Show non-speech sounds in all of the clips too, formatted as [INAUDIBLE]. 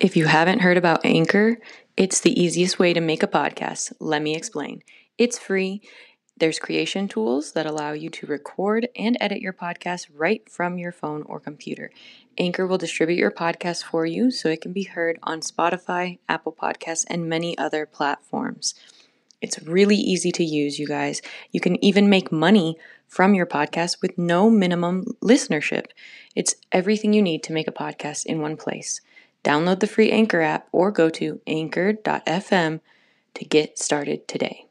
If you haven't heard about Anchor, it's the easiest way to make a podcast. Let me explain. It's free. There's creation tools that allow you to record and edit your podcast right from your phone or computer. Anchor will distribute your podcast for you so it can be heard on Spotify, Apple Podcasts, and many other platforms. It's really easy to use, you guys. You can even make money from your podcast with no minimum listenership. It's everything you need to make a podcast in one place. Download the free Anchor app or go to anchor.fm to get started today.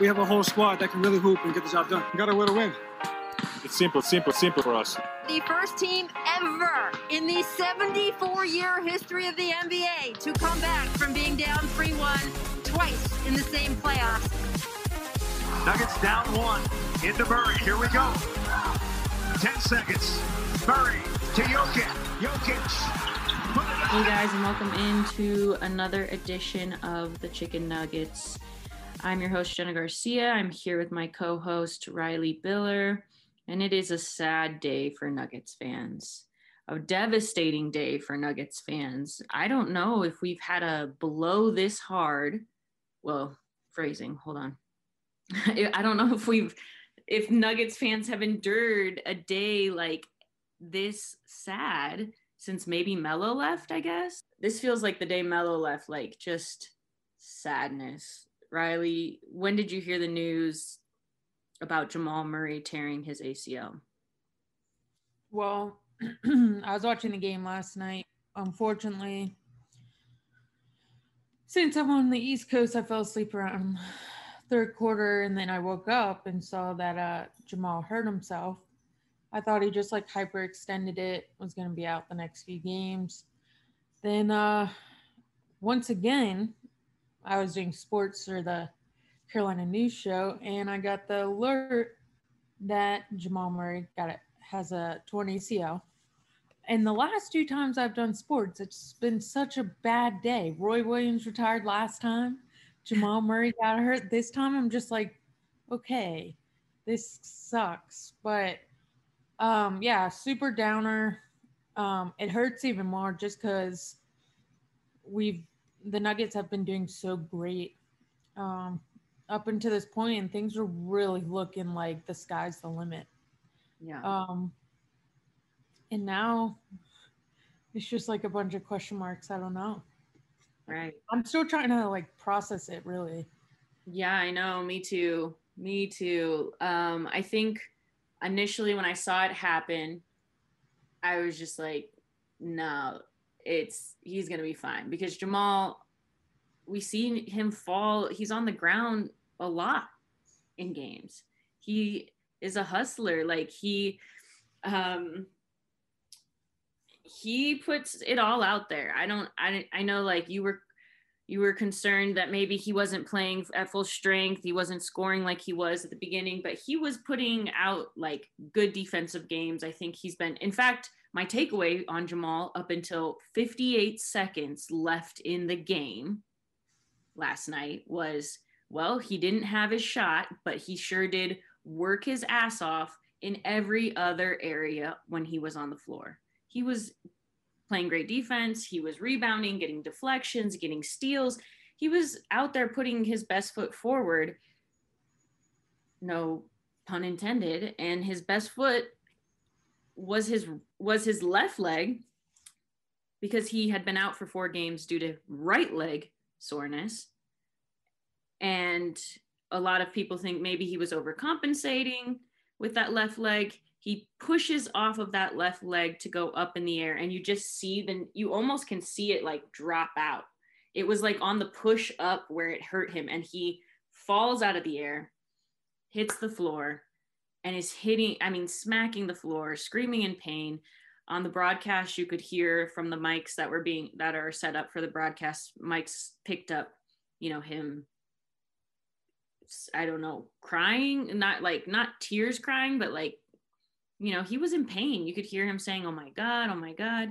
We have a whole squad that can really hoop and get the job done. We got a win to win. It's simple, simple, simple for us. The first team ever in the 74 year history of the NBA to come back from being down 3 1 twice in the same playoffs. Nuggets down one. Into Murray. Here we go. 10 seconds. Murray to Jokic. Jokic. Hey guys, and welcome into another edition of the Chicken Nuggets. I'm your host, Jena Garcia. I'm here with my co host, Reilly Biller, and it is a sad day for Nuggets fans. A devastating day for Nuggets fans. I don't know if we've had a blow this hard. Well, phrasing, hold on. [LAUGHS] I don't know if we've, if Nuggets fans have endured a day like this sad since maybe Melo left, I guess. This feels like the day Melo left, like just sadness. Reilly, when did you hear the news about Jamal Murray tearing his ACL? Well, [CLEARS THROAT] I was watching the game last night. Unfortunately, since I'm on the East Coast, I fell asleep around third quarter, and then I woke up and saw that uh, Jamal hurt himself. I thought he just like hyperextended it, was going to be out the next few games. Then, uh, once again, I was doing sports for the Carolina News Show, and I got the alert that Jamal Murray got it has a torn ACL. And the last two times I've done sports, it's been such a bad day. Roy Williams retired last time. Jamal Murray got hurt. This time I'm just like, okay, this sucks. But um, yeah, super downer. Um, it hurts even more just because we've the Nuggets have been doing so great um, up until this point, and things are really looking like the sky's the limit. Yeah. Um, and now it's just like a bunch of question marks. I don't know. right. I'm still trying to like process it really. Yeah, I know. Me too. Me too. Um, I think initially when I saw it happen, I was just like, no, it's he's gonna be fine because Jamal, we see him fall. He's on the ground a lot in games. He is a hustler. Like he, um, he puts it all out there. I don't. I I know like you were you were concerned that maybe he wasn't playing at full strength he wasn't scoring like he was at the beginning but he was putting out like good defensive games i think he's been in fact my takeaway on jamal up until 58 seconds left in the game last night was well he didn't have his shot but he sure did work his ass off in every other area when he was on the floor. He was playing great defense. He was rebounding, getting deflections, getting steals. He was out there putting his best foot forward. No pun intended. And his best foot was his was his left leg because he had been out for four games due to right leg soreness. And a lot of people think maybe he was overcompensating with that left leg he pushes off of that left leg to go up in the air and you just see the you almost can see it like drop out. It was like on the push up where it hurt him and he falls out of the air hits the floor and is hitting i mean smacking the floor screaming in pain. On the broadcast you could hear from the mics that were being that are set up for the broadcast mics picked up you know him i don't know crying not like not tears crying but like you know he was in pain. You could hear him saying oh my god oh my god.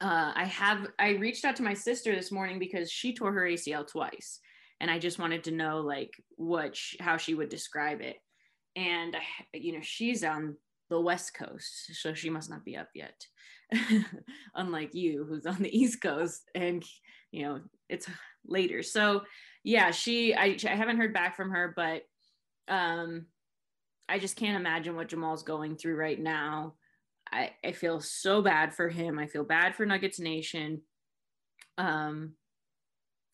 Uh, i have i reached out to my sister this morning because she tore her acl twice and i just wanted to know like what she, how she would describe it. And you know she's on the west coast so she must not be up yet. [LAUGHS] Unlike you who's on the east coast and you know it's later. So yeah she I, I haven't heard back from her but um i just can't imagine what jamal's going through right now. I i feel so bad for him. I feel bad for nuggets nation. Um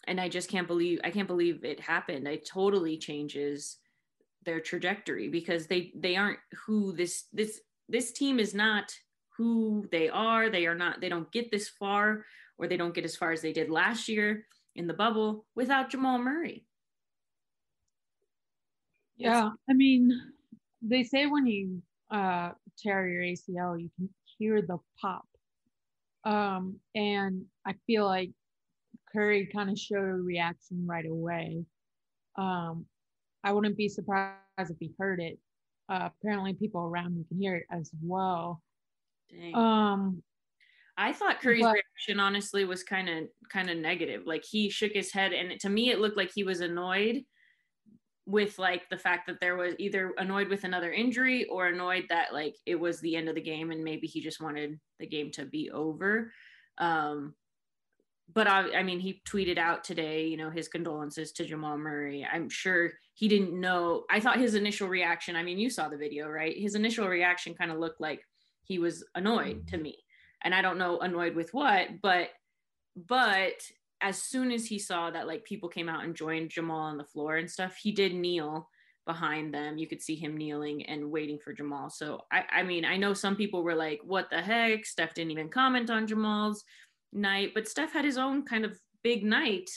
and i just can't believe i can't believe it happened. It totally changes their trajectory because they they aren't who this this this team is not who they are. They are not they don't get this far or they don't get as far as they did last year in the bubble without Jamal Murray. Yeah i mean they say when you uh tear your acl you can hear the pop um and i feel like curry kind of showed a reaction right away um I wouldn't be surprised if he heard it. Uh, apparently, people around him can hear it as well. Dang. Um, I thought Curry's but- reaction honestly was kind of kind of negative. Like he shook his head, and to me, it looked like he was annoyed with like the fact that there was either annoyed with another injury or annoyed that like it was the end of the game and maybe he just wanted the game to be over. Um, but I, I mean, he tweeted out today, you know, his condolences to Jamal Murray. I'm sure he didn't know. I thought his initial reaction, I mean, you saw the video, right? His initial reaction kind of looked like he was annoyed to me. And I don't know annoyed with what, but, but as soon as he saw that like people came out and joined Jamal on the floor and stuff, he did kneel behind them. You could see him kneeling and waiting for Jamal. So I, I mean, I know some people were like, what the heck? Steph didn't even comment on Jamal's night, but Steph had his own kind of big night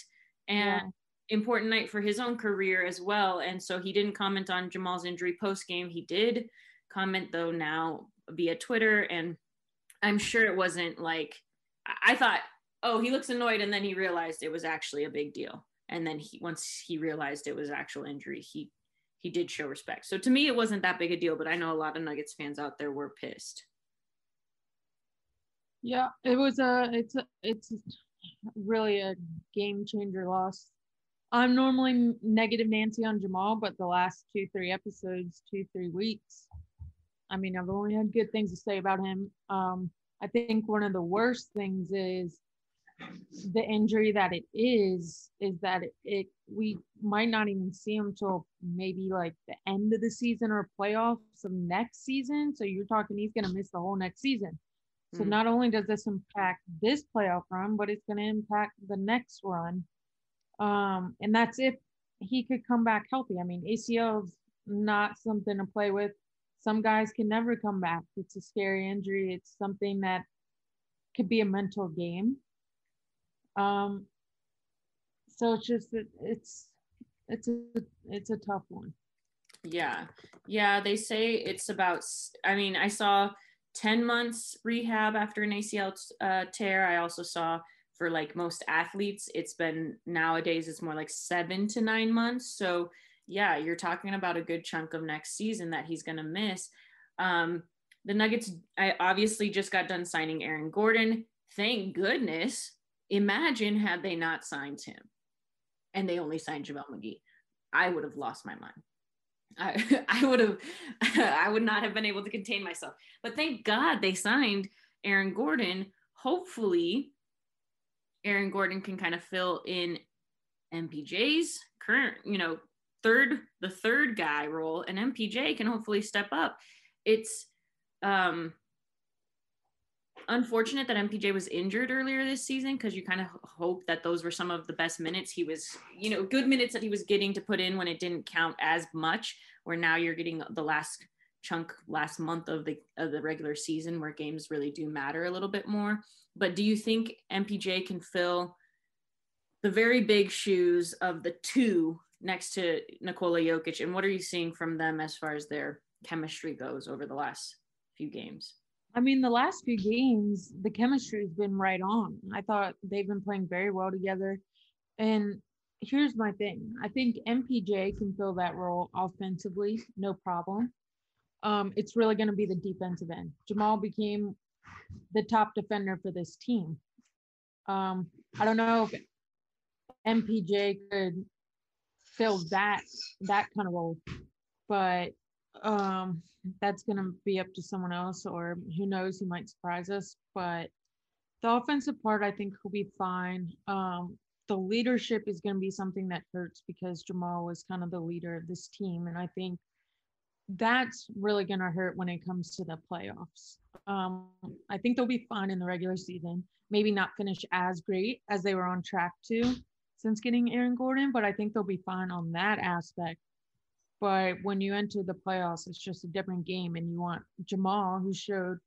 and yeah. important night for his own career as well. And so he didn't comment on Jamal's injury post game. He did comment though now via Twitter. And I'm sure it wasn't like, I thought, oh, he looks annoyed. And then he realized it was actually a big deal. And then he, once he realized it was actual injury, he, he did show respect. So to me, it wasn't that big a deal, but I know a lot of Nuggets fans out there were pissed. Yeah, it was a it's a it's really a game changer loss. I'm normally negative Nancy on Jamal, but the last two three episodes, two three weeks, I mean, I've only had good things to say about him. Um, I think one of the worst things is the injury that it is is that it, it we might not even see him till maybe like the end of the season or playoffs of next season. So you're talking he's gonna miss the whole next season. So Mm. not only does this impact this playoff run, but it's going to impact the next run. Um, and that's if he could come back healthy. I mean, ACL is not something to play with. Some guys can never come back. It's a scary injury. It's something that could be a mental game. Um, so it's just that it's it's a it's a tough one. Yeah. Yeah. They say it's about, I mean, I saw 10 months rehab after an ACL uh, tear. I also saw for like most athletes, it's been nowadays, it's more like seven to nine months. So, yeah, you're talking about a good chunk of next season that he's going to miss. Um, the Nuggets, I obviously just got done signing Aaron Gordon. Thank goodness. Imagine had they not signed him and they only signed JaVale McGee. I would have lost my mind. I, [LAUGHS] I would have, [LAUGHS] I would not have been able to contain myself. But thank God they signed Aaron Gordon. Hopefully, Aaron Gordon can kind of fill in MPJ's current, you know, third, the third guy role, and MPJ can hopefully step up. It's um unfortunate that MPJ was injured earlier this season because you kind of hope that those were some of the best minutes he was, you know, good minutes that he was getting to put in when it didn't count as much. Where now you're getting the last chunk, last month of the of the regular season where games really do matter a little bit more. But do you think MPJ can fill the very big shoes of the two next to Nikola Jokic? And what are you seeing from them as far as their chemistry goes over the last few games? I mean, the last few games, the chemistry's been right on. I thought they've been playing very well together. And here's my thing I think MPJ can fill that role offensively, no problem. Um, it's really going to be the defensive end. Jamal became the top defender for this team. Um, I don't know if MPJ could fill that that kind of role, but um, that's going to be up to someone else, or who knows, who might surprise us. But the offensive part, I think, will be fine. Um, the leadership is going to be something that hurts because Jamal was kind of the leader of this team, and I think that's really going to hurt when it comes to the playoffs. Um, I think they'll be fine in the regular season. Maybe not finish as great as they were on track to since getting Aaron Gordon, but I think they'll be fine on that aspect. But when you enter the playoffs, it's just a different game, and you want Jamal, who showed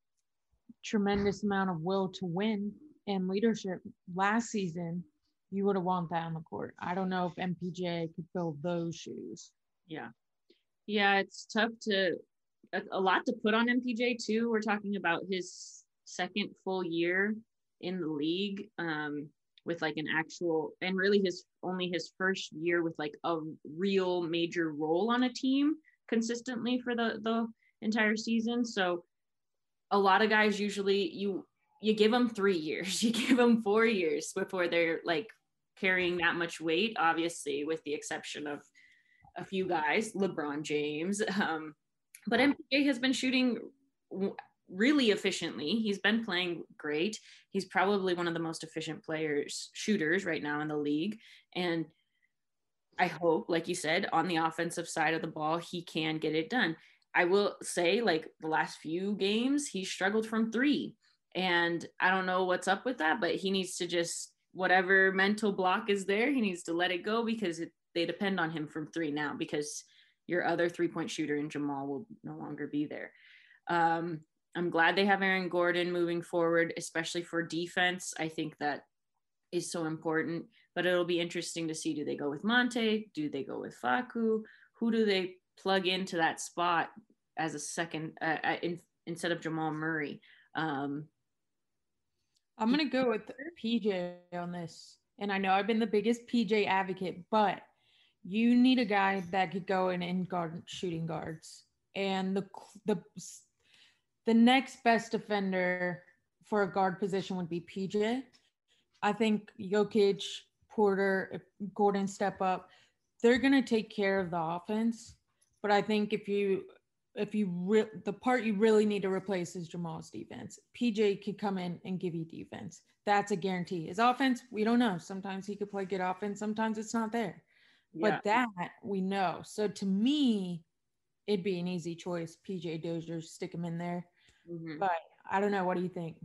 tremendous amount of will to win and leadership last season. You would have want that on the court. I don't know if MPJ could fill those shoes. Yeah, yeah, it's tough to a, lot to put on MPJ too. We're talking about his second full year in the league. Um, with like an actual and really his only his first year with like a real major role on a team consistently for the the entire season. So a lot of guys usually you you give them 3 years [LAUGHS] you give them 4 years before they're like carrying that much weight obviously with the exception of a few guys LeBron James um but MPJ has been shooting really efficiently. He's been playing great. He's probably one of the most efficient players, shooters right now in the league. And I hope, like you said, on the offensive side of the ball, he can get it done. I will say, like the last few games, he struggled from three. And I don't know what's up with that, but he needs to just, whatever mental block is there, he needs to let it go because it, they depend on him from three now because your other three point shooter in Jamal will no longer be there. Um, I'm glad they have Aaron Gordon moving forward, especially for defense. I think that is so important. But it'll be interesting to see do they go with Monte? Do they go with Facu? Who do they plug into that spot as a second uh, uh in, instead of Jamal Murray? Um, I'm going to go with PJ on this. And I know I've been the biggest PJ advocate, but you need a guy that could go in and guard shooting guards. And the the the next best defender for a guard position would be PJ. I think Jokic, Porter, if Gordon step up, they're gonna take care of the offense. But I think if you if you re- the part you really need to replace is Jamal's defense. PJ could come in and give you defense. That's a guarantee. His offense, we don't know. Sometimes he could play good offense. Sometimes it's not there. Yeah. But that we know. So to me, it'd be an easy choice. PJ Dozier, stick him in there. Mm-hmm. But I don't know. What do you think?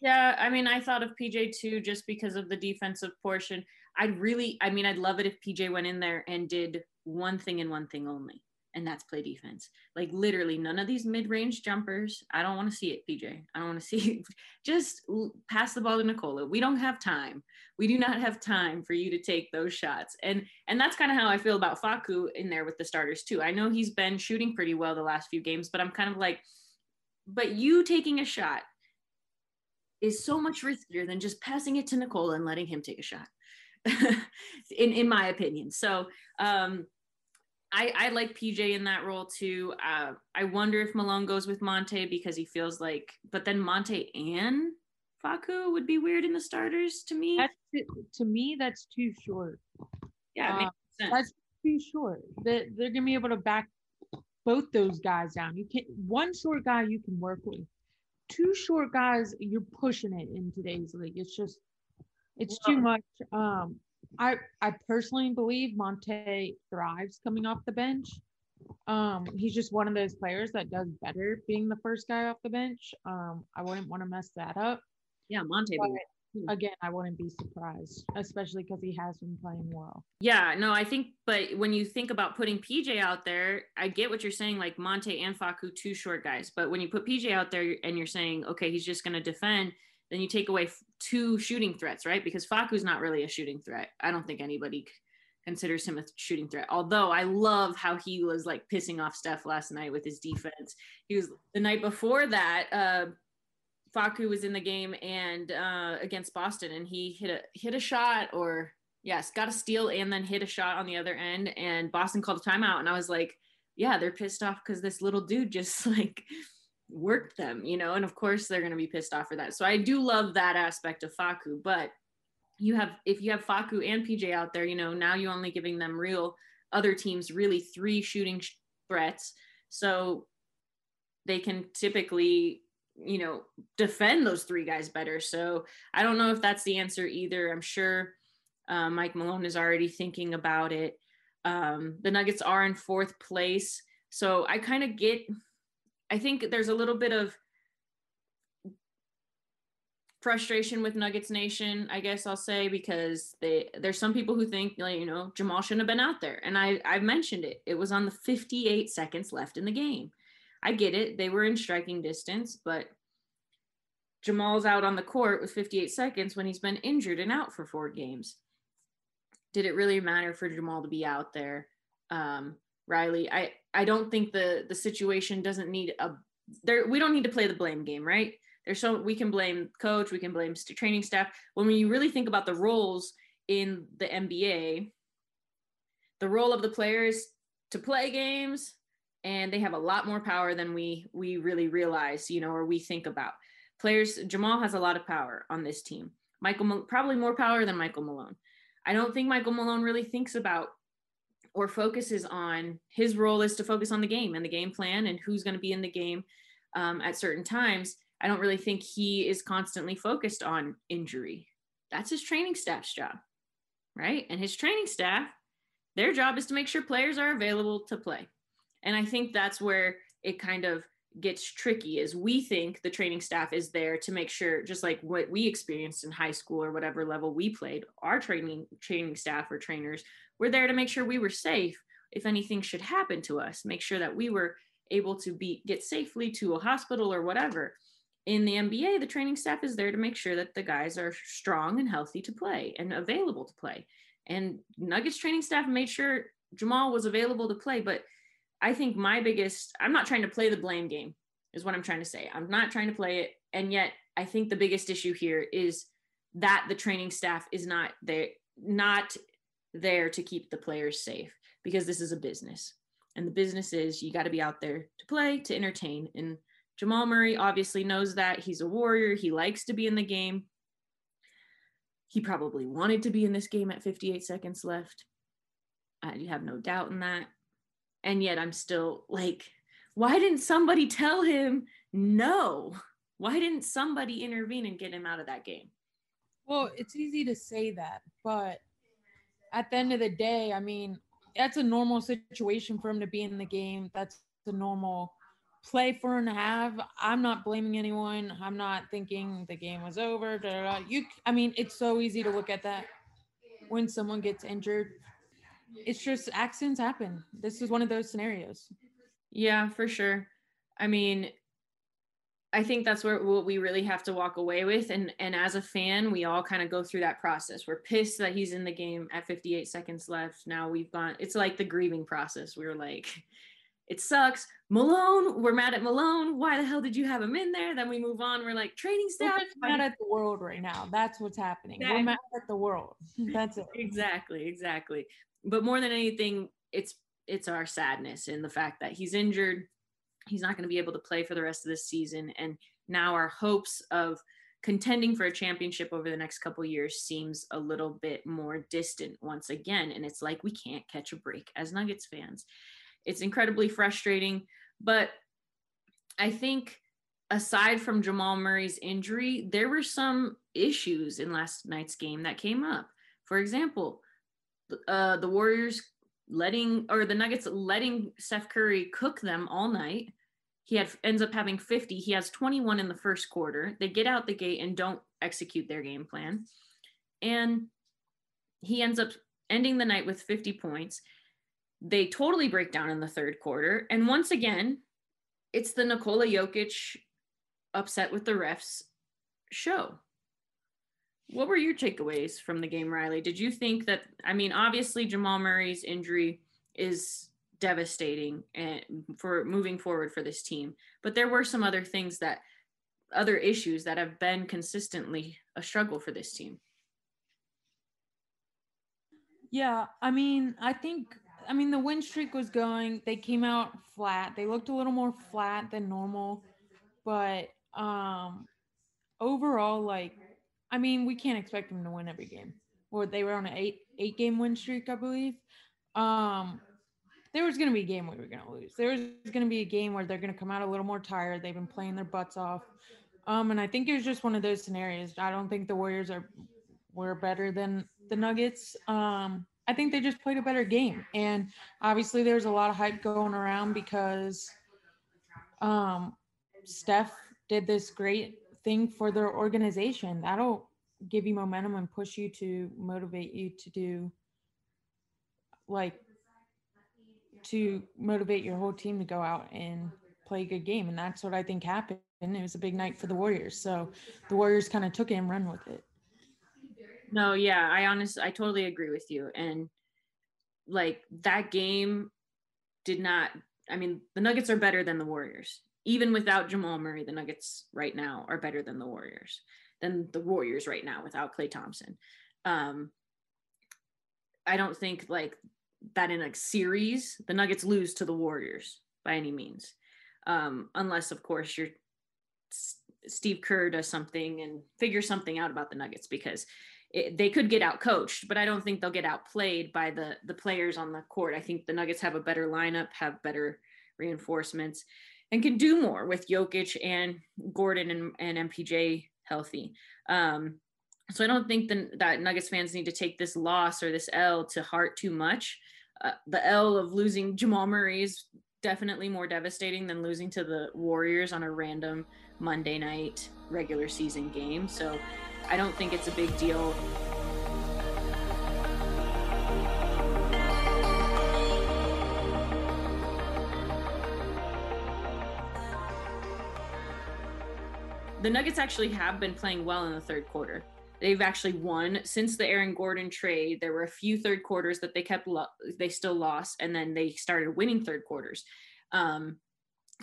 Yeah, I mean, I thought of PJ too, just because of the defensive portion. I'd really, I mean, I'd love it if PJ went in there and did one thing and one thing only, and that's play defense. Like literally, none of these mid-range jumpers. I don't want to see it, PJ. I don't want to [LAUGHS] see it. Just pass the ball to Nikola. We don't have time. We do not have time for you to take those shots. And and that's kind of how I feel about Facu in there with the starters too. I know he's been shooting pretty well the last few games, but I'm kind of like but you taking a shot is so much riskier than just passing it to Nikola and letting him take a shot, [LAUGHS] in in my opinion. So um, I, I like PJ in that role too. Uh, I wonder if Malone goes with Monte because he feels like, but then Monte and Facu would be weird in the starters to me. That's, to me, that's too short. Yeah, uh, that's too short. They're, they're gonna be able to back both those guys down. You can one short guy you can work with. Two short guys, you're pushing it in today's league. It's just it's too much. Um I I personally believe Monte thrives coming off the bench. Um, he's just one of those players that does better being the first guy off the bench. Um, I wouldn't want to mess that up. Yeah, Monte. But. Again, I wouldn't be surprised, especially because he has been playing well. Yeah, no, I think, but when you think about putting PJ out there, I get what you're saying, like Monte and Facu, two short guys. But when you put PJ out there and you're saying, okay, he's just going to defend, then you take away two shooting threats, right? Because Facu's not really a shooting threat. I don't think anybody considers him a shooting threat. Although I love how he was like pissing off Steph last night with his defense. He was the night before that. Uh, Facu was in the game and uh, against Boston, and he hit a hit a shot or yes, got a steal and then hit a shot on the other end, and Boston called a timeout, and I was like, yeah, they're pissed off because this little dude just [LAUGHS] like worked them, you know, and of course they're gonna be pissed off for that. So I do love that aspect of Facu, but you have if you have Facu and PJ out there, you know, now you're only giving them real other teams really three shooting threats. So they can typically you know, defend those three guys better. So I don't know if that's the answer either. I'm sure uh, Mike Malone is already thinking about it. Um, the Nuggets are in fourth place. So I kind of get, I think there's a little bit of frustration with Nuggets Nation, I guess I'll say, because they there's some people who think you know, Jamal shouldn't have been out there. And I I've mentioned it. It was on the 58 seconds left in the game. I get it. They were in striking distance, but Jamal's out on the court with 58 seconds when he's been injured and out for four games. Did it really matter for Jamal to be out there? Um, Reilly, I, I don't think the the situation doesn't need a there. We don't need to play the blame game, right? There's so we can blame coach, we can blame training staff. When you really think about the roles in the NBA, the role of the players to play games and they have a lot more power than we we really realize you know or we think about. Players jamal has a lot of power on this team. Michael probably more power than michael malone. I don't think michael malone really thinks about or focuses on his role is to focus on the game and the game plan and who's going to be in the game um, at certain times. I don't really think he is constantly focused on injury. That's his training staff's job right? And his training staff their job is to make sure players are available to play and I think that's where it kind of gets tricky is we think the training staff is there to make sure just like what we experienced in high school or whatever level we played our training training staff or trainers were there to make sure we were safe if anything should happen to us make sure that we were able to be get safely to a hospital or whatever. In the NBA the training staff is there to make sure that the guys are strong and healthy to play and available to play. And Nuggets training staff made sure Jamal was available to play but I think my biggest, I'm not trying to play the blame game, is what I'm trying to say. I'm not trying to play it. And yet, I think the biggest issue here is that the training staff is not there, not there to keep the players safe because this is a business. And the business is you got to be out there to play, to entertain. And Jamal Murray obviously knows that. He's a warrior. He likes to be in the game. He probably wanted to be in this game at 58 seconds left. I you have no doubt in that and yet i'm still like why didn't somebody tell him no? Why didn't somebody intervene and get him out of that game? Well it's easy to say that but at the end of the day i mean that's a normal situation for him to be in the game. That's the normal play for and a half i'm not blaming anyone. I'm not thinking the game was over da, da, da. you i mean it's so easy to look at that when someone gets injured it's just accidents happen. This is one of those scenarios. Yeah, for sure. I mean, I think that's where what we really have to walk away with. And and as a fan, we all kind of go through that process. We're pissed that he's in the game at 58 seconds left. Now we've gone, it's like the grieving process. We are like, it sucks. Malone, we're mad at Malone. Why the hell did you have him in there? Then we move on. We're like training staff. We're mad at the world right now. That's what's happening. Exactly. We're mad at the world. [LAUGHS] That's it. exactly, exactly but more than anything, it's it's our sadness in the fact that he's injured. He's not going to be able to play for the rest of this season, and now our hopes of contending for a championship over the next couple years seems a little bit more distant once again. And it's like we can't catch a break as Nuggets fans. It's incredibly frustrating, but I think aside from Jamal Murray's injury, there were some issues in last night's game that came up. For example, uh, the Warriors letting or the Nuggets letting Steph Curry cook them all night. He had ends up having 50. He has 21 in the first quarter. They get out the gate and don't execute their game plan. And he ends up ending the night with 50 points. They totally break down in the third quarter. And once again, it's the Nikola Jokic upset with the refs show what were your takeaways from the game, Reilly? Did you think that? I mean, obviously Jamal Murray's injury is devastating and for moving forward for this team, but there were some other things that, other issues that have been consistently a struggle for this team. Yeah, I mean, I think I mean the win streak was going. They came out flat. They looked a little more flat than normal, but um overall like I mean, we can't expect them to win every game. Or they were on an eight eight game win streak, I believe. Um, there was going to be a game where we were going to lose. There was going to be a game where they're going to come out a little more tired. They've been playing their butts off. Um, and I think it was just one of those scenarios. I don't think the Warriors are were better than the Nuggets. Um, I think they just played a better game. And obviously, there's a lot of hype going around because um, Steph did this great thing for their organization. That'll give you momentum and push you to motivate you to do like to motivate your whole team to go out and play a good game. And that's what I think happened. It was a big night for the Warriors. So the Warriors kind of took it and run with it. No, yeah, I honestly, I totally agree with you. And like that game did not, I mean, the Nuggets are better than the Warriors even without Jamal Murray, the Nuggets right now are better than the Warriors, than the Warriors right now without Klay Thompson. Um, I don't think like that in a series, the Nuggets lose to the Warriors by any means, um, unless of course you're Steve Kerr does something and figure something out about the Nuggets because it, they could get out coached, but I don't think they'll get outplayed by the the players on the court. I think the Nuggets have a better lineup, have better reinforcements and can do more with Jokic and Gordon and, and MPJ healthy. Um, so I don't think the, that Nuggets fans need to take this loss or this L to heart too much. Uh, the L of losing Jamal Murray is definitely more devastating than losing to the Warriors on a random Monday night regular season game. So I don't think it's a big deal the Nuggets actually have been playing well in the third quarter. They've actually won since the Aaron Gordon trade. There were a few third quarters that they kept, lo- they still lost, and then they started winning third quarters. Um,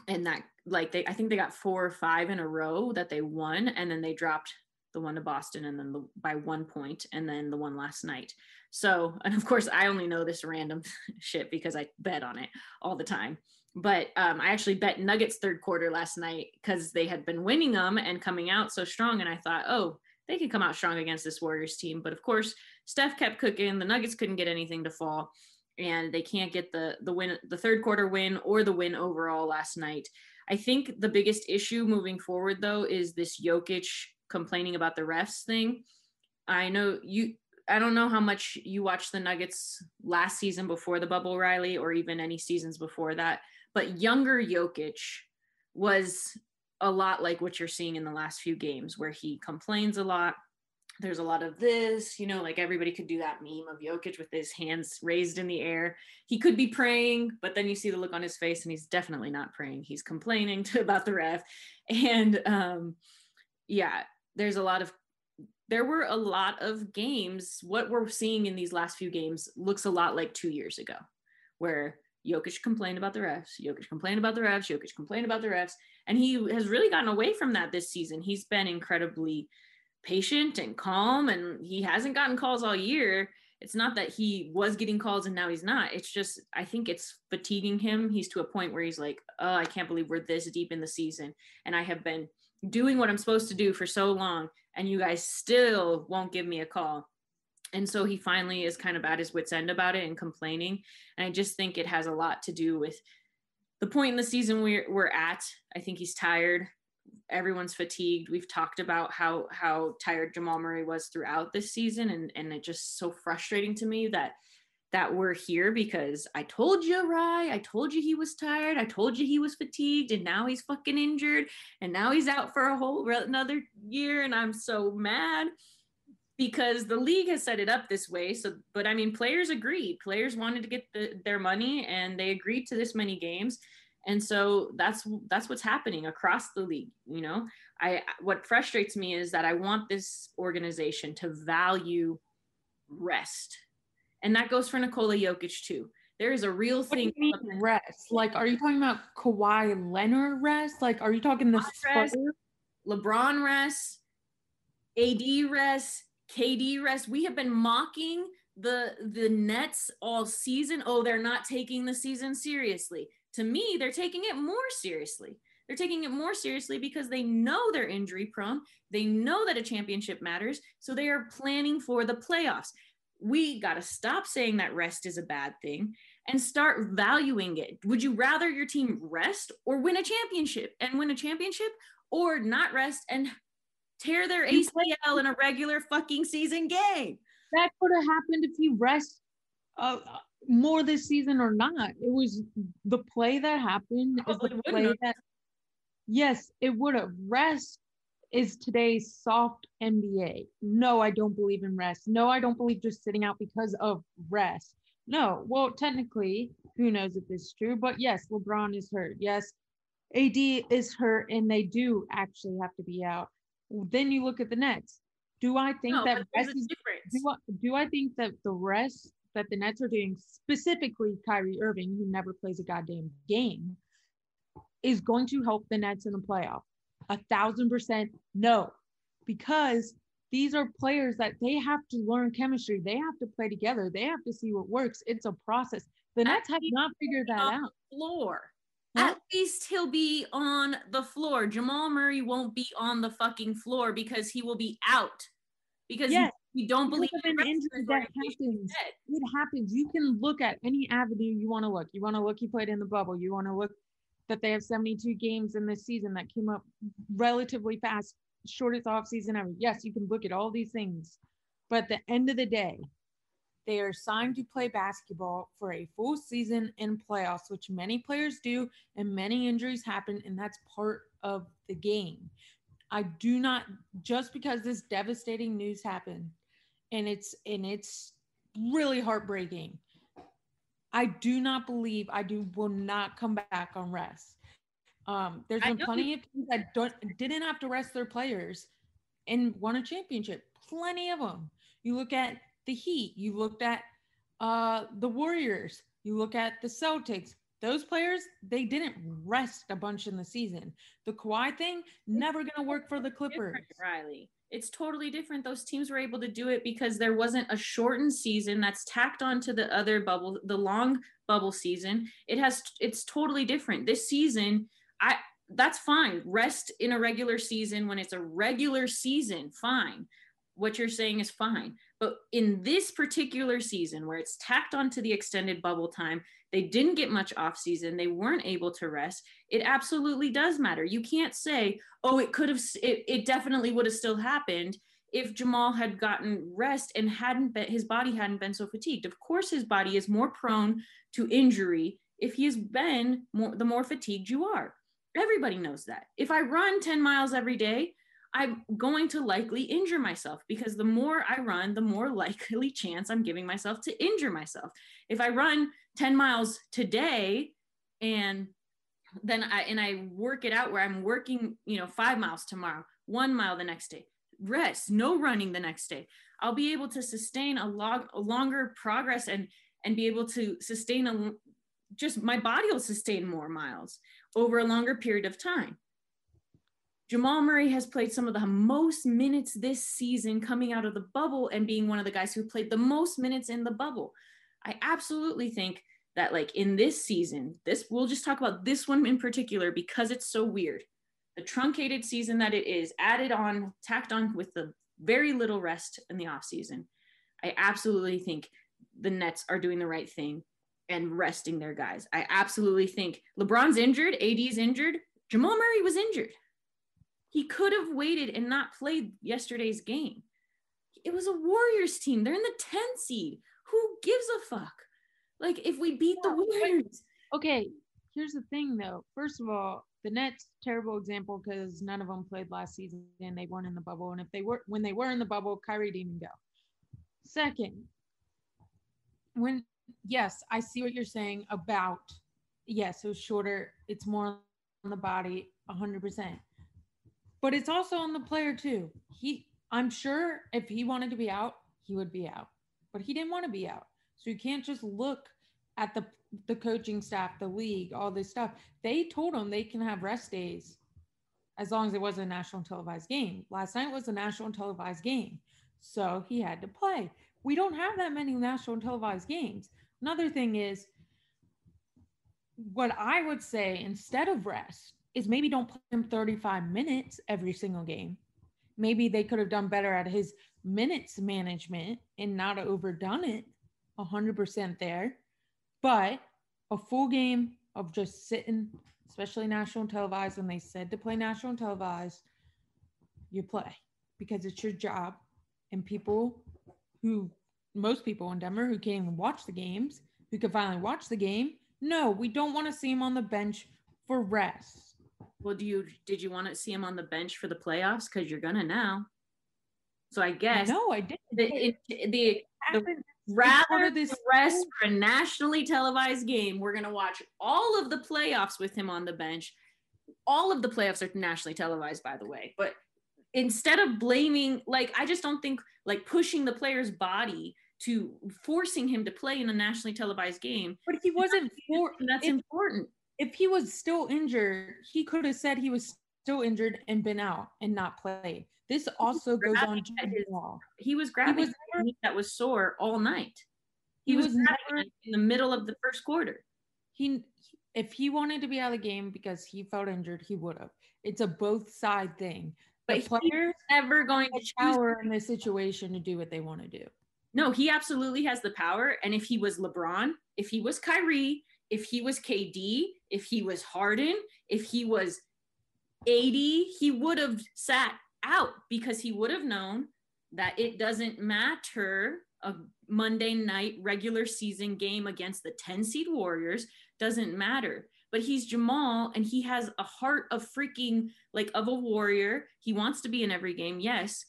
and that, like, they, I think they got four or five in a row that they won, and then they dropped the one to Boston, and then the, by one point, and then the one last night. So, and of course, I only know this random [LAUGHS] shit because I bet on it all the time but um, I actually bet Nuggets third quarter last night because they had been winning them and coming out so strong. And I thought, oh, they can come out strong against this Warriors team. But of course, Steph kept cooking. The Nuggets couldn't get anything to fall, and they can't get the the win, the third quarter win, or the win overall last night. I think the biggest issue moving forward, though, is this Jokic complaining about the refs thing. I know you. I don't know how much you watched the Nuggets last season before the bubble, Reilly, or even any seasons before that but younger Jokic was a lot like what you're seeing in the last few games, where he complains a lot. There's a lot of this, you know, like everybody could do that meme of Jokic with his hands raised in the air. He could be praying, but then you see the look on his face, and he's definitely not praying. He's complaining [LAUGHS] to, about the ref. And um, yeah, there's a lot of there were a lot of games. What we're seeing in these last few games looks a lot like two years ago, where Jokic complained about the refs. Jokic complained about the refs. Jokic complained about the refs. And he has really gotten away from that this season. He's been incredibly patient and calm, and he hasn't gotten calls all year. It's not that he was getting calls and now he's not. It's just, I think it's fatiguing him. He's to a point where he's like, oh, I can't believe we're this deep in the season. And I have been doing what I'm supposed to do for so long, and you guys still won't give me a call and so he finally is kind of at his wits end about it and complaining. And i just think it has a lot to do with the point in the season we're, we're at. I think he's tired. Everyone's fatigued. We've talked about how how tired jamal murray was throughout this season. And and it just so frustrating to me that that we're here because I told you, Rye. I told you he was tired. I told you he was fatigued, and now he's fucking injured, and now he's out for a whole another year, and I'm so mad because the league has set it up this way. So, but I mean, players agreed. Players wanted to get the, their money, and they agreed to this many games, and so that's that's what's happening across the league. You know, I what frustrates me is that I want this organization to value rest. And that goes for Nikola Jokic too. There is a real What thing. rest? Like, are you talking about Kawhi Leonard rest? Like, are you talking the rest. LeBron rests, AD rests, KD rest. We have been mocking the the Nets all season. Oh, they're not taking the season seriously. To me, they're taking it more seriously. They're taking it more seriously because they know they're injury prone. They know that a championship matters, so they are planning for the playoffs. We got to stop saying that rest is a bad thing and start valuing it. Would you rather your team rest or win a championship and win a championship or not rest and tear their You ACL in a regular fucking season game? That could have happened if he rests uh, uh, more this season or not. It was the play that happened is the play have. that. Yes, it would have. Rest is today's soft NBA. No, I don't believe in rest. No, I don't believe just sitting out because of rest. No, well, technically, who knows if this is true, but yes, LeBron is hurt. Yes, AD is hurt, and they do actually have to be out. Then you look at the Nets. Do I think No, that rest is do I, do I think that the rest that the Nets are doing, specifically Kyrie Irving, who never plays a goddamn game, is going to help the Nets in the playoff? A thousand percent no, because these are players that they have to learn chemistry. They have to play together. They have to see what works. It's a process. The Nets have not figured that out. floor. At least he'll be on the floor. Jamal Murray won't be on the fucking floor because he will be out. Because Yes, we don't believe in injury that happens. it happens. You can look at any avenue you want to look. You want to look, he played in the bubble. You want to look that they have 72 games in this season that came up relatively fast, shortest off season ever. Yes, you can look at all these things. But at the end of the day, they are signed to play basketball for a full season in playoffs, which many players do, and many injuries happen, and that's part of the game. I do not just because this devastating news happened and it's and it's really heartbreaking. I do not believe I do will not come back on rest. Um, there's been plenty of teams that don't didn't have to rest their players and won a championship. Plenty of them. You look at the Heat. You looked at uh, the Warriors. You look at the Celtics. Those players they didn't rest a bunch in the season. The Kawhi thing never gonna work for the Clippers. Reilly. It's totally different. Those teams were able to do it because there wasn't a shortened season that's tacked onto the other bubble, the long bubble season. It has it's totally different. This season, I that's fine. Rest in a regular season when it's a regular season, fine. What you're saying is fine. But in this particular season where it's tacked onto the extended bubble time, they didn't get much off season. They weren't able to rest. It absolutely does matter. You can't say, oh, it could have, it, it definitely would have still happened if Jamal had gotten rest and hadn't been, his body hadn't been so fatigued. Of course, his body is more prone to injury if he has been more, the more fatigued you are. Everybody knows that. If I run 10 miles every day, I'm going to likely injure myself because the more I run, the more [LAUGHS] likely chance I'm giving myself to injure myself. If I run 10 miles today and then I and I work it out where I'm working, you know, 5 miles tomorrow, 1 mile the next day. Rest, no running the next day. I'll be able to sustain a, log, a longer progress and and be able to sustain a just my body will sustain more miles over a longer period of time. Jamal Murray has played some of the most minutes this season coming out of the bubble and being one of the guys who played the most minutes in the bubble. I absolutely think that like in this season, this we'll just talk about this one in particular because it's so weird. The truncated season that it is added on, tacked on with the very little rest in the offseason. I absolutely think the Nets are doing the right thing and resting their guys. I absolutely think LeBron's injured, AD's injured, Jamal Murray was injured. He could have waited and not played yesterday's game. It was a Warriors team. They're in the 10 seed. Who gives a fuck? Like if we beat the Warriors. Okay, here's the thing though. First of all, the Nets terrible example because none of them played last season and they weren't in the bubble. And if they were when they were in the bubble, Kyrie didn't even go. Second, when yes, I see what you're saying about yes, it was shorter. It's more on the body, hundred percent. But it's also on the player too. He, I'm sure if he wanted to be out, he would be out, but he didn't want to be out. So you can't just look at the the coaching staff, the league, all this stuff. They told him they can have rest days as long as it wasn't a national televised game. Last night was a national televised game, so he had to play. We don't have that many national televised games. Another thing is what I would say instead of rest is maybe don't play him 35 minutes every single game. Maybe they could have done better at his minutes management and not overdone it 100% there. But a full game of just sitting, especially national televised, when they said to play national televised, you play because it's your job. And people who, most people in Denver who can't even watch the games, who could finally watch the game, no, we don't want to see him on the bench for rest. Well, do you did you want to see him on the bench for the playoffs? Because you're gonna now. So I guess no, I didn't. The, it, the, the rather this rest for a nationally televised game, we're gonna watch all of the playoffs with him on the bench. All of the playoffs are nationally televised, by the way. But instead of blaming, like I just don't think like pushing the player's body to forcing him to play in a nationally televised game. But he wasn't for that's important. If he was still injured, he could have said he was still injured and been out and not played. This also goes on to his, He was grabbing he was that was sore all night. He, he was, was never, in the middle of the first quarter. He if he wanted to be out of the game because he felt injured, he would have. It's a both side thing. But the players never going to power in this situation to do what they want to do. No, he absolutely has the power. And if he was LeBron, if he was Kyrie, if he was KD, if he was Harden, if he was AD, he would have sat out because he would have known that it doesn't matter a Monday night regular season game against the 10 seed Warriors doesn't matter. But he's Jamal and he has a heart of freaking like of a warrior. He wants to be in every game, yes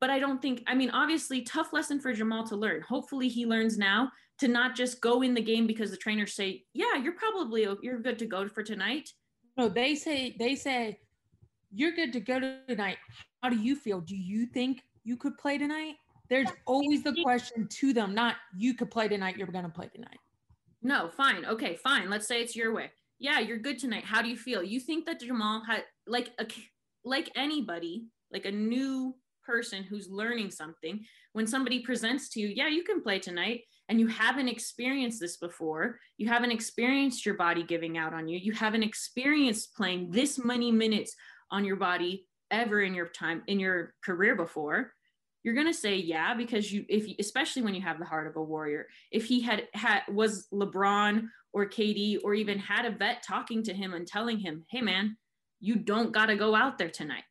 but I don't think, I mean, obviously, tough lesson for Jamal to learn. Hopefully, he learns now to not just go in the game because the trainers say, yeah, you're probably, you're good to go for tonight. No, they say, they say, you're good to go tonight. How do you feel? Do you think you could play tonight? There's always the question to them, not you could play tonight, you're going to play tonight. No, fine. Okay, fine. Let's say it's your way. Yeah, you're good tonight. How do you feel? You think that Jamal had, like, a, like anybody, like a new person who's learning something when somebody presents to you yeah you can play tonight and you haven't experienced this before you haven't experienced your body giving out on you you haven't experienced playing this many minutes on your body ever in your time in your career before you're going to say yeah because you if especially when you have the heart of a warrior. If he had had was lebron or KD or even had a vet talking to him and telling him hey man you don't got to go out there tonight.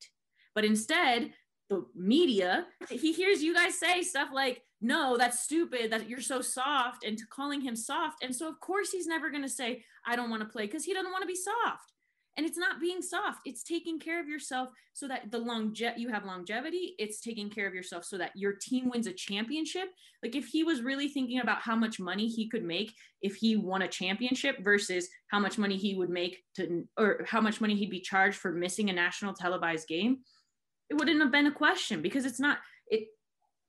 But instead the media, he hears you guys say stuff like, no, that's stupid, that you're so soft, and calling him soft. And so, of course, he's never going to say, I don't want to play because he doesn't want to be soft. And it's not being soft, it's taking care of yourself so that the longe- you have longevity. It's taking care of yourself so that your team wins a championship. Like, if he was really thinking about how much money he could make if he won a championship versus how much money he would make to, or how much money he'd be charged for missing a national televised game it wouldn't have been a question because it's not it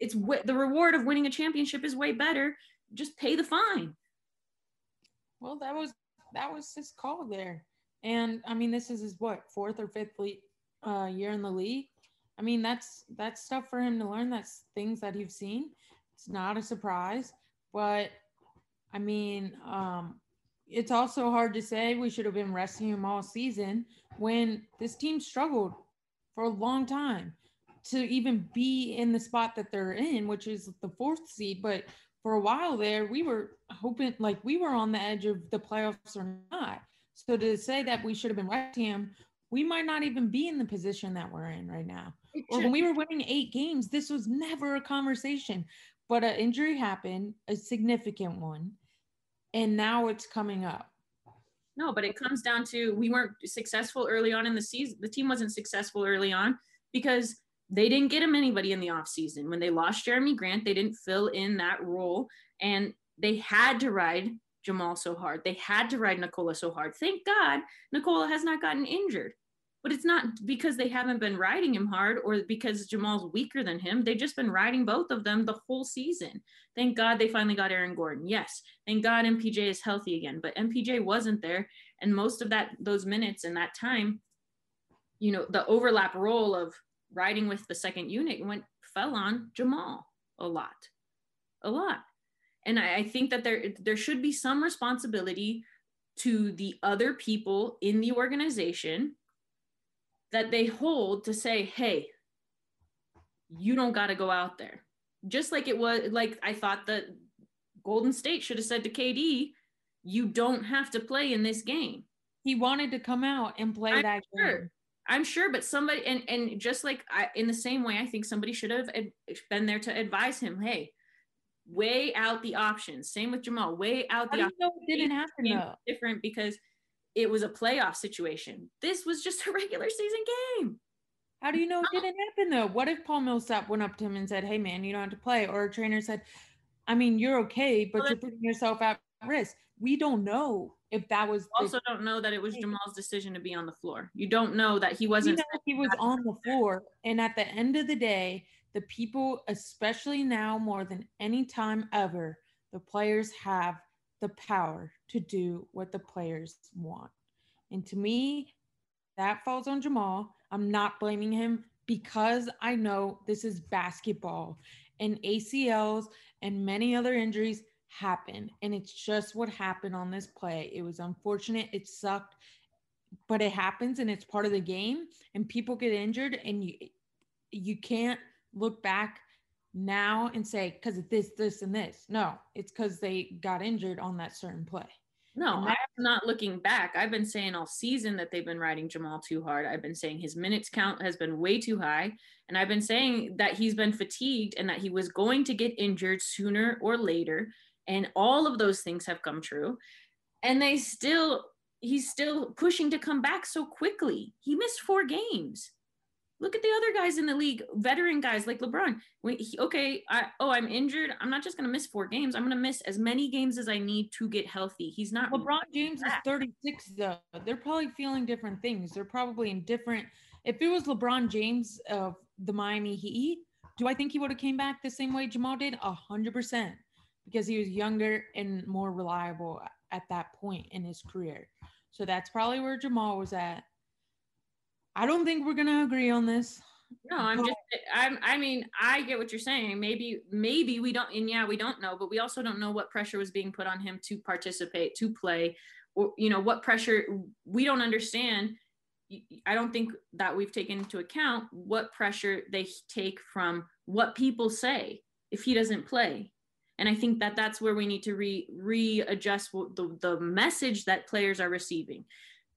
it's the reward of winning a championship is way better. Just pay the fine. Well that was that was his call there. And i mean this is his what fourth or fifth le- uh, year in the league? I mean that's that's stuff for him to learn. That's things that you've seen. It's not a surprise but i mean um it's also hard to say we should have been resting him all season when this team struggled for a long time to even be in the spot that they're in, which is the fourth seed. But for a while there, we were hoping like we were on the edge of the playoffs or not. So to say that we should have been resting him, we might not even be in the position that we're in right now. Or when we were winning eight games, this was never a conversation. But an injury happened, a significant one, and now it's coming up. No, but it comes down to we weren't successful early on in the season. The team wasn't successful early on because they didn't get him anybody in the offseason. When they lost Jerami Grant, they didn't fill in that role and they had to ride Jamal so hard. They had to ride Nikola so hard. Thank God Nikola has not gotten injured. But it's not because they haven't been riding him hard or because Jamal's weaker than him. They've just been riding both of them the whole season. Thank God they finally got Aaron Gordon. Yes. Thank God MPJ is healthy again, but MPJ wasn't there. And most of that, those minutes and that time, you know, the overlap role of riding with the second unit went, fell on Jamal a lot, a lot. And I, I think that there, there should be some responsibility to the other people in the organization that they hold to say, hey, you don't got to go out there. Just like it was, like I thought that Golden State should have said to KD, you don't have to play in this game. He wanted to come out and play I'm that sure. game. I'm sure, but somebody, and and just like I, in the same way, I think somebody should have been there to advise him. Hey, weigh out the options. Same with Jamal. Weigh out the options. know it didn't happen though? Different because it was a playoff situation. This was just a [LAUGHS] regular season game. How do you know it oh. didn't happen though? What if Paul Millsap went up to him and said, "Hey man, you don't have to play," or a trainer said, "I mean, you're okay, but Well, you're putting yourself at risk." We don't know if that was. the- Also, don't know that it was Jamal's decision to be on the floor. You don't know that he wasn't. he was on the floor, and at the end of the day, the people, especially now more than any time ever, the players have the power to do what the players want. And to me, that falls on Jamal. I'm not blaming him because I know this is basketball and ACLs and many other injuries happen. And it's just what happened on this play. It was unfortunate. It sucked, but it happens and it's part of the game. And people get injured, and you you can't look back now and say because of this, this, and this. No, it's because they got injured on that certain play. No, I'm not looking back. I've been saying all season that they've been riding Jamal too hard. I've been saying his minutes count has been way too high. And I've been saying that he's been fatigued and that he was going to get injured sooner or later. And all of those things have come true. And they still, he's still pushing to come back so quickly. He missed four games. Look at the other guys in the league, veteran guys like LeBron. When he, okay, I, oh, I'm injured. I'm not just going to miss four games. I'm going to miss as many games as I need to get healthy. He's not LeBron James is 36 though. They're probably feeling different things. They're probably in different. If it was LeBron James of the Miami Heat, do I think he would have came back the same way Jamal did? A hundred percent, because he was younger and more reliable at that point in his career. So that's probably where Jamal was at. I don't think we're gonna agree on this. No, I'm just I'm I mean, I get what you're saying. Maybe maybe we don't and yeah, we don't know, but we also don't know what pressure was being put on him to participate, to play, or you know, what pressure we don't understand. I don't think that we've taken into account what pressure they take from what people say if he doesn't play. And I think that that's where we need to re readjust the, the message that players are receiving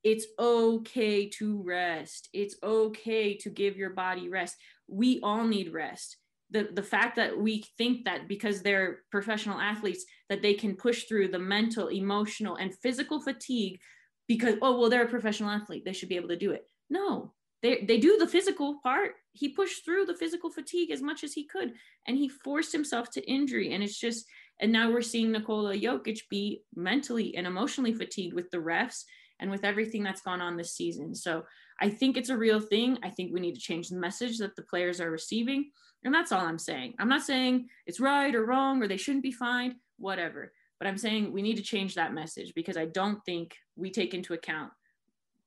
it's okay to rest. It's okay to give your body rest. We all need rest. The the fact that we think that because they're professional athletes that they can push through the mental emotional and physical fatigue because oh well they're a professional athlete. They should be able to do it. No they, they do the physical part. He pushed through the physical fatigue as much as he could and he forced himself to injury. And it's just and now we're seeing Nikola Jokic be mentally and emotionally fatigued with the refs and with everything that's gone on this season. So I think it's a real thing. I think we need to change the message that the players are receiving. And that's all I'm saying. I'm not saying it's right or wrong or they shouldn't be fined, whatever. But I'm saying we need to change that message because I don't think we take into account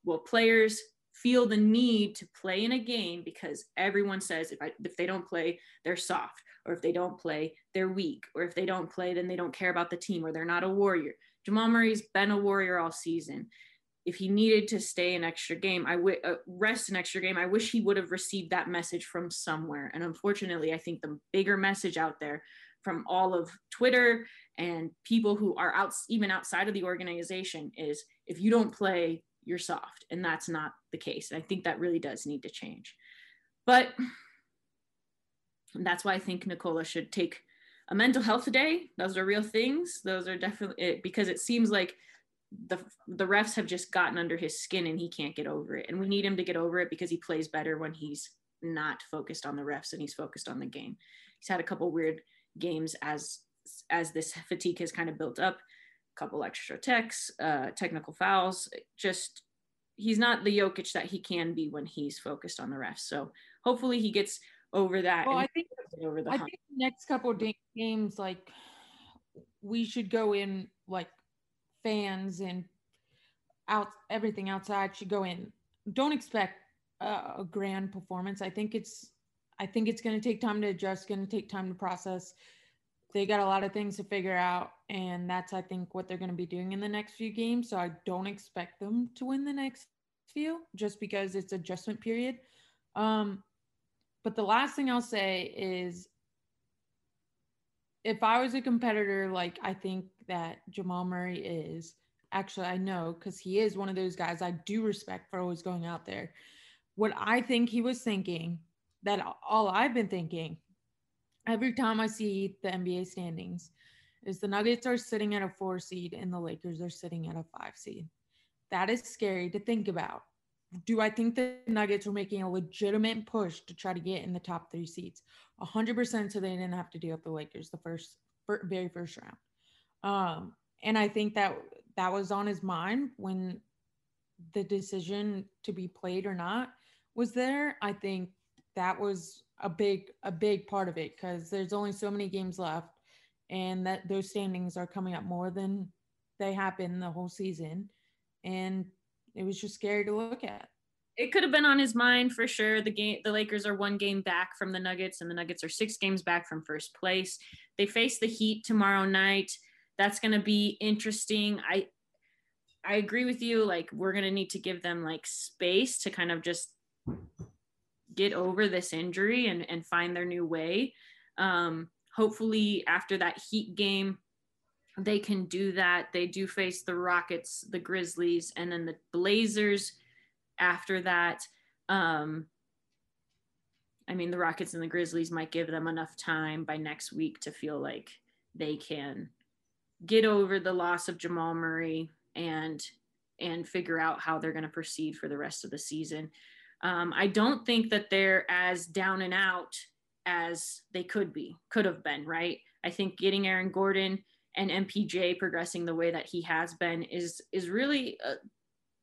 well players feel the need to play in a game because everyone says if I, if they don't play they're soft or if they don't play they're weak or if they don't play then they don't care about the team or they're not a warrior. Jamal Murray's been a warrior all season if he needed to stay an extra game, I would uh, rest an extra game. I wish he would have received that message from somewhere. And unfortunately, I think the bigger message out there from all of Twitter and people who are out even outside of the organization is if you don't play, you're soft. And that's not the case. And I think that really does need to change. But that's why I think Nikola should take a mental health day. Those are real things. Those are definitely it, because it seems like the the refs have just gotten under his skin and he can't get over it. And we need him to get over it because he plays better when he's not focused on the refs and he's focused on the game. He's had a couple weird games as as this fatigue has kind of built up, a couple extra techs, uh, technical fouls, just he's not the Jokic that he can be when he's focused on the refs. So hopefully he gets over that. Well, I think over the I hump. think next couple games, like we should go in like fans and out everything outside should go in. Don't expect a, a grand performance. I think it's I think it's going to take time to adjust. Going to take time to process. They got a lot of things to figure out, and that's I think what they're going to be doing in the next few games. So I don't expect them to win the next few, just because it's adjustment period. Um, but the last thing I'll say is if I was a competitor, like I think that Jamal Murray is, actually, I know because he is one of those guys I do respect for always going out there. What I think he was thinking, that all I've been thinking every time I see the NBA standings, is the Nuggets are sitting at a four seed and the Lakers are sitting at a five seed. That is scary to think about do I think the Nuggets were making a legitimate push to try to get in the top three seats? 100% so they didn't have to deal with the Lakers the first, very first round. Um, and I think that that was on his mind when the decision to be played or not was there. I think that was a big, a big part of it because there's only so many games left and that those standings are coming up more than they have been the whole season. And it was just scary to look at. It could have been on his mind for sure. The game, the Lakers are one game back from the Nuggets, and the Nuggets are six games back from first place. They face the Heat tomorrow night. That's going to be interesting. I, I agree with you. Like we're going to need to give them like space to kind of just get over this injury and and find their new way. Um, hopefully, after that Heat game, they can do that. They do face the Rockets, the Grizzlies, and then the Blazers after that. Um, I mean, the Rockets and the Grizzlies might give them enough time by next week to feel like they can get over the loss of Jamal Murray and and figure out how they're going to proceed for the rest of the season. Um, I don't think that they're as down and out as they could be, could have been, right? I think getting Aaron Gordon and MPJ progressing the way that he has been is is really uh,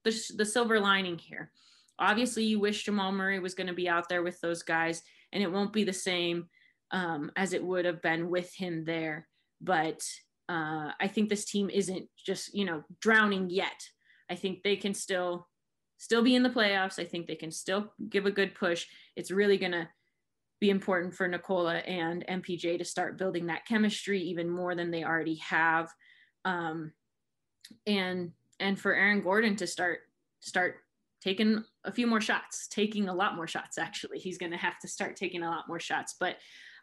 the, the silver lining here. Obviously, you wish Jamal Murray was going to be out there with those guys, and it won't be the same um, as it would have been with him there. But uh, I think this team isn't just you know drowning yet. I think they can still still be in the playoffs. I think they can still give a good push. It's really going to be important for Nikola and MPJ to start building that chemistry even more than they already have. Um, and and for Aaron Gordon to start start taking a few more shots, taking a lot more shots actually. He's going to have to start taking a lot more shots, but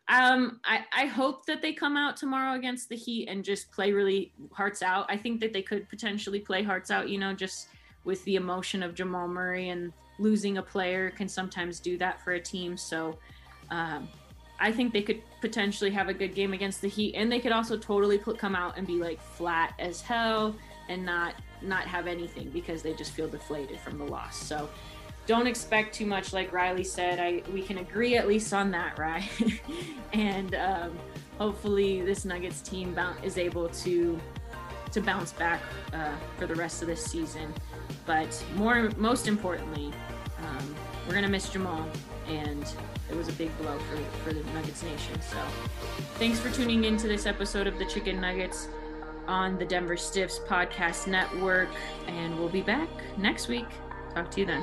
um, I, I hope that they come out tomorrow against the Heat and just play really hearts out. I think that they could potentially play hearts out, you know, just with the emotion of Jamal Murray and losing a player can sometimes do that for a team. So um, I think they could potentially have a good game against the Heat, and they could also totally put, come out and be like flat as hell and not not have anything because they just feel deflated from the loss. So don't expect too much, like Reilly said. I we can agree at least on that, right? [LAUGHS] and um, hopefully this Nuggets team is able to to bounce back uh, for the rest of this season. But more, most importantly, um, we're gonna miss Jamal and it was a big blow for, for the Nuggets Nation. So thanks for tuning in to this episode of the Chick N' Nuggets on the Denver Stiffs Podcast Network. And we'll be back next week. Talk to you then.